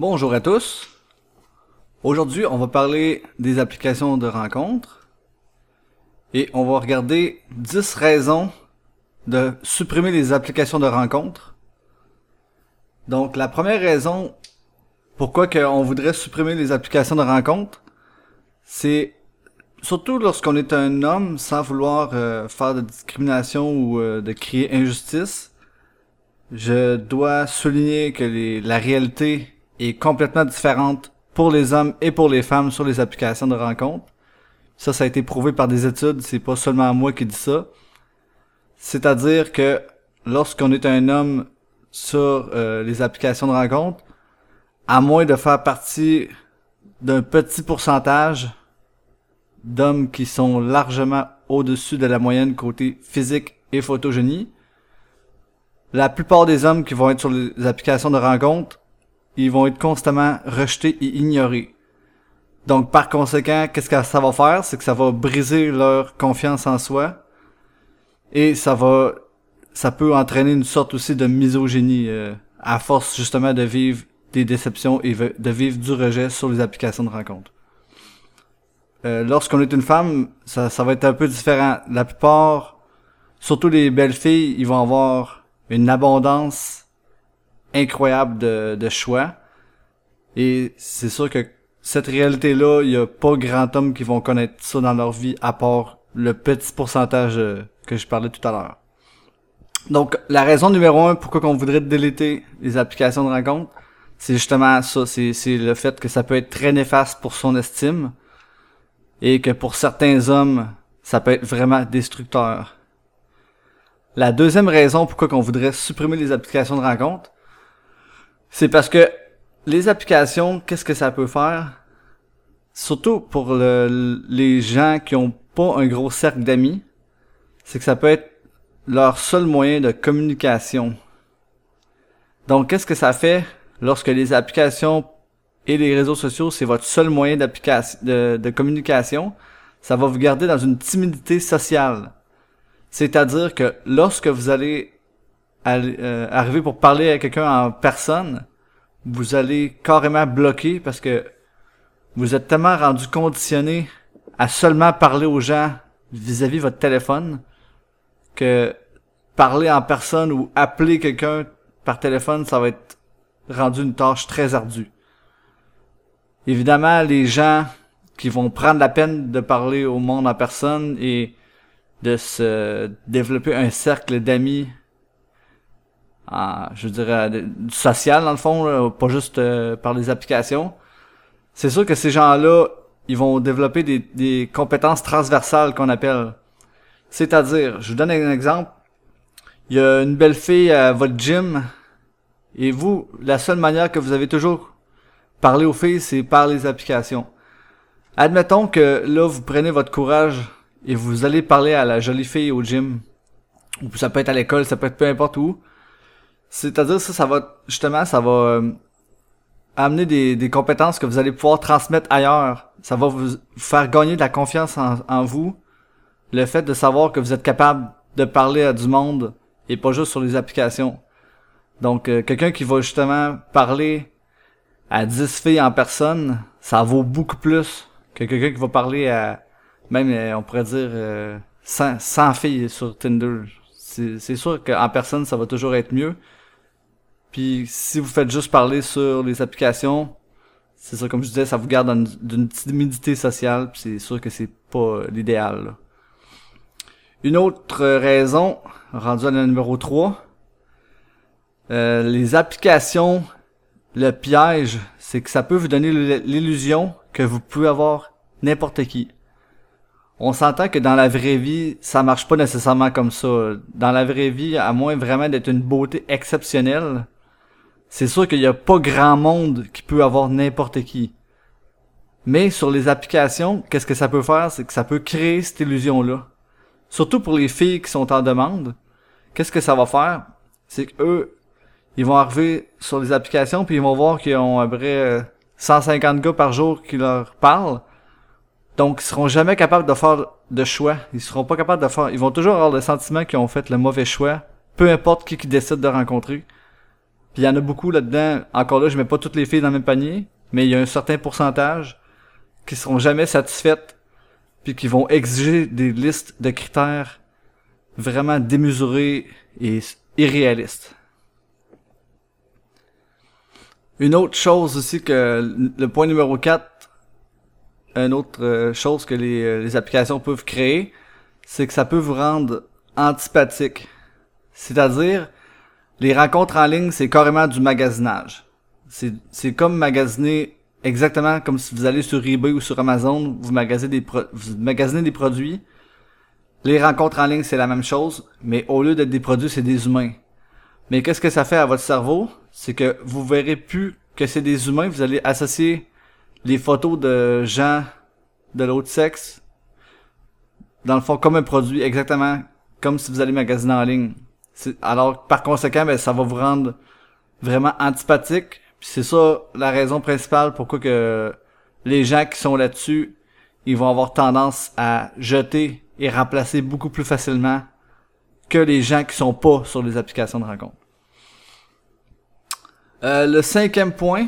Bonjour à tous. Aujourd'hui, on va parler des applications de rencontres et on va regarder 10 raisons de supprimer les applications de rencontres. Donc, la première raison pourquoi on voudrait supprimer les applications de rencontres, c'est surtout lorsqu'on est un homme sans vouloir euh, faire de discrimination ou euh, de crier injustice. Je dois souligner que la réalité est complètement différente pour les hommes et pour les femmes sur les applications de rencontres. Ça, ça a été prouvé par des études, c'est pas seulement moi qui dis ça. C'est-à-dire que lorsqu'on est un homme sur euh, les applications de rencontres, à moins de faire partie d'un petit pourcentage d'hommes qui sont largement au-dessus de la moyenne côté physique et photogénie, la plupart des hommes qui vont être sur les applications de rencontres ils vont être constamment rejetés et ignorés. Donc par conséquent, qu'est-ce que ça va faire? C'est que ça va briser leur confiance en soi. Et ça va ça peut entraîner une sorte aussi de misogynie euh, à force justement de vivre des déceptions et de vivre du rejet sur les applications de rencontre. Euh, Lorsqu'on est une femme, ça va être un peu différent. La plupart, surtout les belles filles, ils vont avoir une abondance incroyable de, choix. Et c'est sûr que cette réalité-là, il y a pas grand homme qui vont connaître ça dans leur vie à part le petit pourcentage euh, que je parlais tout à l'heure. Donc, la raison numéro un pourquoi on voudrait déléter les applications de rencontre, c'est justement ça, c'est, le fait que ça peut être très néfaste pour son estime et que pour certains hommes, ça peut être vraiment destructeur. La deuxième raison pourquoi on voudrait supprimer les applications de rencontre, c'est parce que les applications, qu'est-ce que ça peut faire? Surtout pour les gens qui ont pas un gros cercle d'amis, c'est que ça peut être leur seul moyen de communication. Donc, qu'est-ce que ça fait lorsque les applications et les réseaux sociaux, c'est votre seul moyen de, de communication? Ça va vous garder dans une timidité sociale. C'est-à-dire que lorsque vous allez euh, arriver pour parler à quelqu'un en personne, vous allez carrément bloquer parce que vous êtes tellement rendu conditionné à seulement parler aux gens vis-à-vis -vis votre téléphone que parler en personne ou appeler quelqu'un par téléphone, ça va être rendu une tâche très ardue. Évidemment, les gens qui vont prendre la peine de parler au monde en personne et de se développer un cercle d'amis je dirais, du social dans le fond, pas juste euh, par les applications. C'est sûr que ces gens-là, ils vont développer des, des compétences transversales qu'on appelle. C'est-à-dire, je vous donne un exemple. Il y a une belle fille à votre gym, et vous, la seule manière que vous avez toujours parlé aux filles, c'est par les applications. Admettons que là, vous prenez votre courage et vous allez parler à la jolie fille au gym. Ou ça peut être à l'école, ça peut être peu importe où. C'est-à-dire ça, ça va justement, ça va euh, amener des, des compétences que vous allez pouvoir transmettre ailleurs. Ça va vous faire gagner de la confiance en, vous. Le fait de savoir que vous êtes capable de parler à du monde et pas juste sur les applications. Donc euh, quelqu'un qui va justement parler à 10 filles en personne, ça vaut beaucoup plus que quelqu'un qui va parler à même euh, on pourrait dire 100, 100 filles sur Tinder. C'est sûr qu'en personne ça va toujours être mieux. Puis si vous faites juste parler sur les applications, c'est ça, comme je disais, ça vous garde d'une timidité sociale, puis c'est sûr que c'est pas l'idéal. Une autre raison, rendue à la numéro 3, euh, les applications, le piège, c'est que ça peut vous donner l'illusion que vous pouvez avoir n'importe qui. On s'entend que dans la vraie vie, ça marche pas nécessairement comme ça. Dans la vraie vie, à moins vraiment d'être une beauté exceptionnelle, c'est sûr qu'il n'y a pas grand monde qui peut avoir n'importe qui. Mais sur les applications, qu'est-ce que ça peut faire? C'est que ça peut créer cette illusion-là. Surtout pour les filles qui sont en demande. Qu'est-ce que ça va faire? C'est que eux, ils vont arriver sur les applications puis ils vont voir qu'ils ont à peu près 150 gars par jour qui leur parlent. Donc, ils seront jamais capables de faire de choix. Ils seront pas capables de faire, ils vont toujours avoir le sentiment qu'ils ont fait le mauvais choix. Peu importe qui qui décide de rencontrer. Puis il y en a beaucoup là-dedans. Encore là, je mets pas toutes les filles dans le même panier, mais il y a un certain pourcentage qui seront jamais satisfaites puis qui vont exiger des listes de critères vraiment démesurés et irréalistes. Une autre chose aussi que le point numéro 4, une autre euh, chose que euh, les applications peuvent créer, c'est que ça peut vous rendre antipathique. C'est-à-dire, les rencontres en ligne, c'est carrément du magasinage. C'est comme magasiner exactement comme si vous allez sur eBay ou sur Amazon, vous magasinez des, vous magasinez des produits. Les rencontres en ligne, c'est la même chose, mais au lieu d'être des produits, c'est des humains. Mais qu'est-ce que ça fait à votre cerveau? C'est que vous verrez plus que c'est des humains, vous allez associer les photos de gens de l'autre sexe, dans le fond, comme un produit, exactement comme si vous allez magasiner en ligne. Alors, par conséquent, ben, ça va vous rendre vraiment antipathique. C'est ça la raison principale pourquoi que les gens qui sont là-dessus, ils vont avoir tendance à jeter et remplacer beaucoup plus facilement que les gens qui sont pas sur les applications de rencontre. Euh, le cinquième point,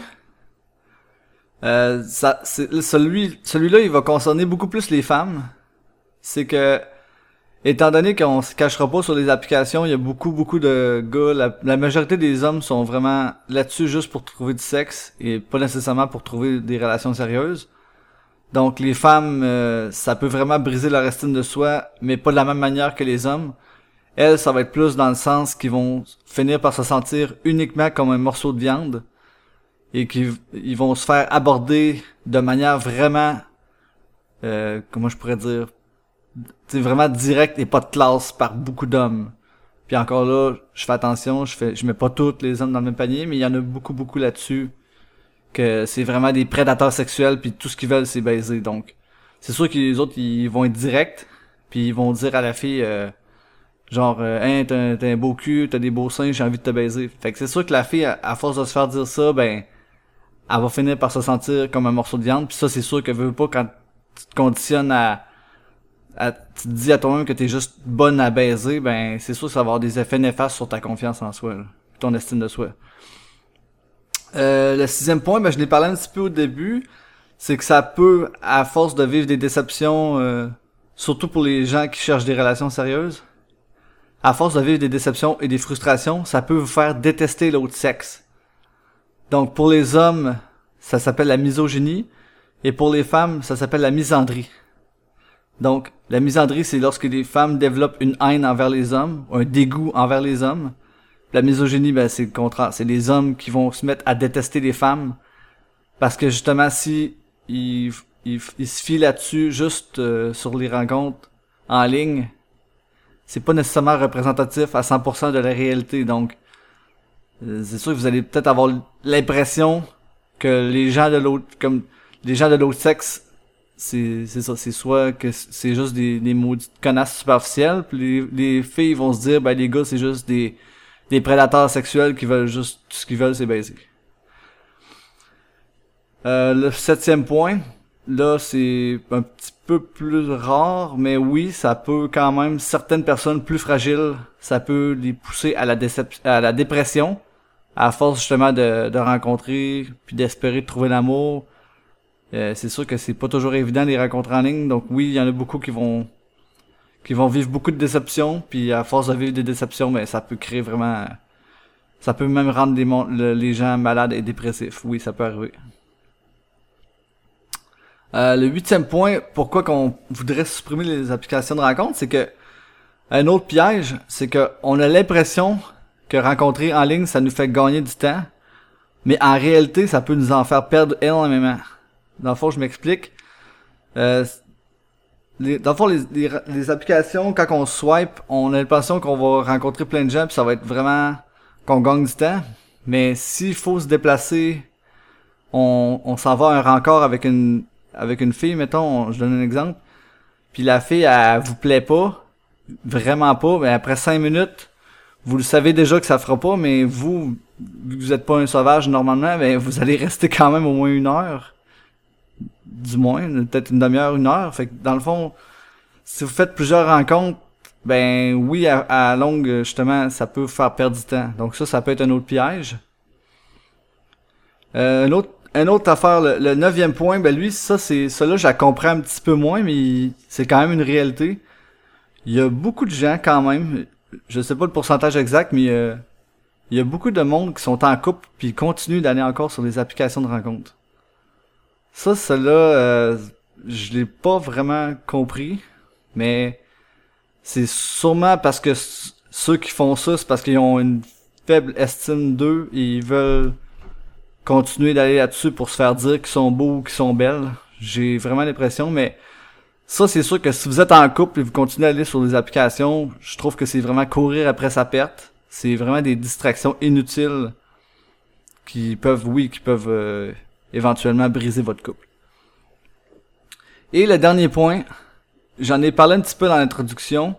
euh, ça, celui, celui-là, il va concerner beaucoup plus les femmes. C'est que Étant donné qu'on se cachera pas sur les applications, il y a beaucoup, beaucoup de gars, la, majorité des hommes sont vraiment là-dessus juste pour trouver du sexe et pas nécessairement pour trouver des relations sérieuses. Donc les femmes, euh, ça peut vraiment briser leur estime de soi, mais pas de la même manière que les hommes. Elles, ça va être plus dans le sens qu'ils vont finir par se sentir uniquement comme un morceau de viande et qu'ils ils vont se faire aborder de manière vraiment, euh, comment je pourrais dire, c'est vraiment direct et pas de classe par beaucoup d'hommes. Puis encore là, je fais attention, je fais je mets pas tous les hommes dans le même panier, mais il y en a beaucoup beaucoup là-dessus que c'est vraiment des prédateurs sexuels puis tout ce qu'ils veulent c'est baiser. Donc c'est sûr que les autres ils vont être directs puis ils vont dire à la fille euh, genre hein t'as un beau cul, t'as des beaux seins, j'ai envie de te baiser. Fait que c'est sûr que la fille à, force de se faire dire ça, ben elle va finir par se sentir comme un morceau de viande. Puis ça c'est sûr que veut pas quand tu te conditionnes à tu te dis à toi-même que t'es juste bonne à baiser, ben c'est sûr que ça va avoir des effets néfastes sur ta confiance en soi, ton estime de soi. Euh, le sixième point, ben je l'ai parlé un petit peu au début, c'est que ça peut, à force de vivre des déceptions, euh, surtout pour les gens qui cherchent des relations sérieuses, à force de vivre des déceptions et des frustrations, ça peut vous faire détester l'autre sexe. Donc pour les hommes, ça s'appelle la misogynie, et pour les femmes, ça s'appelle la misandrie. Donc, la misandrie, c'est lorsque les femmes développent une haine envers les hommes, un dégoût envers les hommes. La misogynie, ben, c'est le contraire. C'est les hommes qui vont se mettre à détester les femmes. Parce que justement, si ils, se fient là-dessus juste euh, sur les rencontres en ligne, c'est pas nécessairement représentatif à 100% de la réalité. Donc, c'est sûr que vous allez peut-être avoir l'impression que les gens de l'autre, comme les gens de l'autre sexe c'est ça c'est soit que c'est juste des des maudites connasses superficielles puis les, les filles vont se dire ben les gars c'est juste des des prédateurs sexuels qui veulent juste tout ce qu'ils veulent c'est basique euh, le septième point là c'est un petit peu plus rare mais oui ça peut quand même certaines personnes plus fragiles ça peut les pousser à la à la dépression à force justement de, de rencontrer puis d'espérer trouver l'amour euh, c'est sûr que c'est pas toujours évident les rencontrer en ligne, donc oui, il y en a beaucoup qui vont qui vont vivre beaucoup de déceptions, puis à force de vivre des déceptions, mais ben, ça peut créer vraiment ça peut même rendre les, les gens malades et dépressifs. Oui, ça peut arriver. Euh, le huitième point, pourquoi qu'on voudrait supprimer les applications de rencontre, c'est que un autre piège, c'est que on a l'impression que rencontrer en ligne, ça nous fait gagner du temps, mais en réalité, ça peut nous en faire perdre énormément. Dans le fond, je m'explique. Euh, les, dans le fond, les, les, applications, quand on swipe, on a l'impression qu'on va rencontrer plein de gens, puis ça va être vraiment qu'on gagne du temps. Mais s'il faut se déplacer, on, on s'en va à un rencard avec une avec une fille, mettons, je donne un exemple, puis la fille, elle, vous plaît pas, vraiment pas, mais après cinq minutes, vous le savez déjà que ça fera pas, mais vous, vous êtes pas un sauvage normalement, mais vous allez rester quand même au moins une heure du moins, peut-être une demi-heure, une heure. Fait que dans le fond, si vous faites plusieurs rencontres, ben oui, à, longue, justement, ça peut faire perdre du temps. Donc ça, ça peut être un autre piège. Euh, un autre, une autre affaire, le, le neuvième point, ben lui, ça, c'est, ça là, je la comprends un petit peu moins, mais c'est quand même une réalité. Il y a beaucoup de gens, quand même, je sais pas le pourcentage exact, mais euh, il y a beaucoup de monde qui sont en couple puis continuent d'aller encore sur les applications de rencontres. Ça, cela, euh, je l'ai pas vraiment compris, mais c'est sûrement parce que ceux qui font ça, c'est parce qu'ils ont une faible estime d'eux et ils veulent continuer d'aller là-dessus pour se faire dire qu'ils sont beaux ou qu'ils sont belles. J'ai vraiment l'impression, mais ça, c'est sûr que si vous êtes en couple et vous continuez à aller sur des applications, je trouve que c'est vraiment courir après sa perte. C'est vraiment des distractions inutiles qui peuvent, oui, qui peuvent euh, éventuellement briser votre couple. Et le dernier point, j'en ai parlé un petit peu dans l'introduction,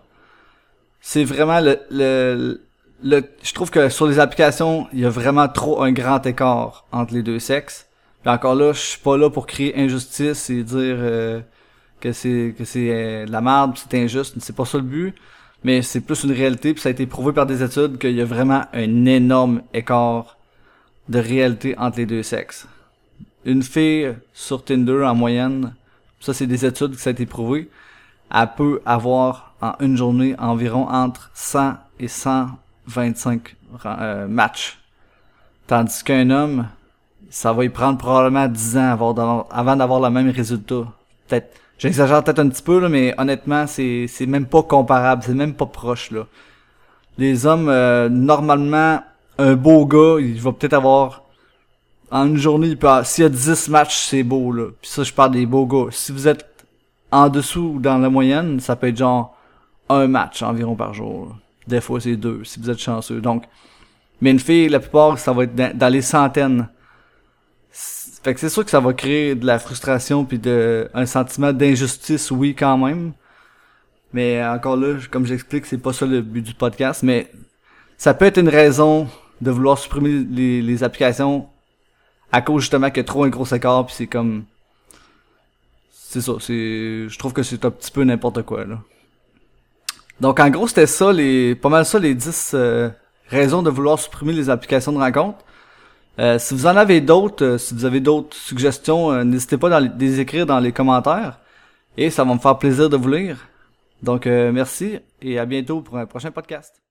c'est vraiment le, le, le, je trouve que sur les applications, il y a vraiment trop un grand écart entre les deux sexes. Puis encore là, je suis pas là pour créer injustice et dire euh, que c'est que c'est euh, de la merde, c'est injuste, c'est pas ça le but. Mais c'est plus une réalité, puis ça a été prouvé par des études qu'il y a vraiment un énorme écart de réalité entre les deux sexes. Une fille sur Tinder en moyenne, ça c'est des études que ça a été prouvé, elle peut avoir en une journée environ entre 100 et 125 euh, matchs. Tandis qu'un homme, ça va y prendre probablement 10 ans avant d'avoir le même résultat. Peut-être, j'exagère peut-être un petit peu, là, mais honnêtement, c'est, c'est même pas comparable, c'est même pas proche, là. Les hommes, euh, normalement, un beau gars, il va peut-être avoir, en une journée, il s'il y a 10 matchs, c'est beau, là. Puis ça, je parle des beaux gars. Si vous êtes en dessous dans la moyenne, ça peut être genre un match environ par jour. Des fois, c'est deux, si vous êtes chanceux. Donc, mais une fille, la plupart, ça va être dans, les centaines. Fait que c'est sûr que ça va créer de la frustration puis de un sentiment d'injustice, oui, quand même. Mais encore là, comme j'explique, c'est pas ça le but du podcast, mais ça peut être une raison de vouloir supprimer les applications à cause justement qu'il y a trop un gros écart puis c'est comme c'est ça, c'est je trouve que c'est un petit peu n'importe quoi là. Donc en gros, c'était ça les pas mal ça les 10 euh, raisons de vouloir supprimer les applications de rencontre. Euh, si vous en avez d'autres, euh, si vous avez d'autres suggestions, n'hésitez pas à les écrire dans les commentaires et ça va me faire plaisir de vous lire. Donc merci et à bientôt pour un prochain podcast.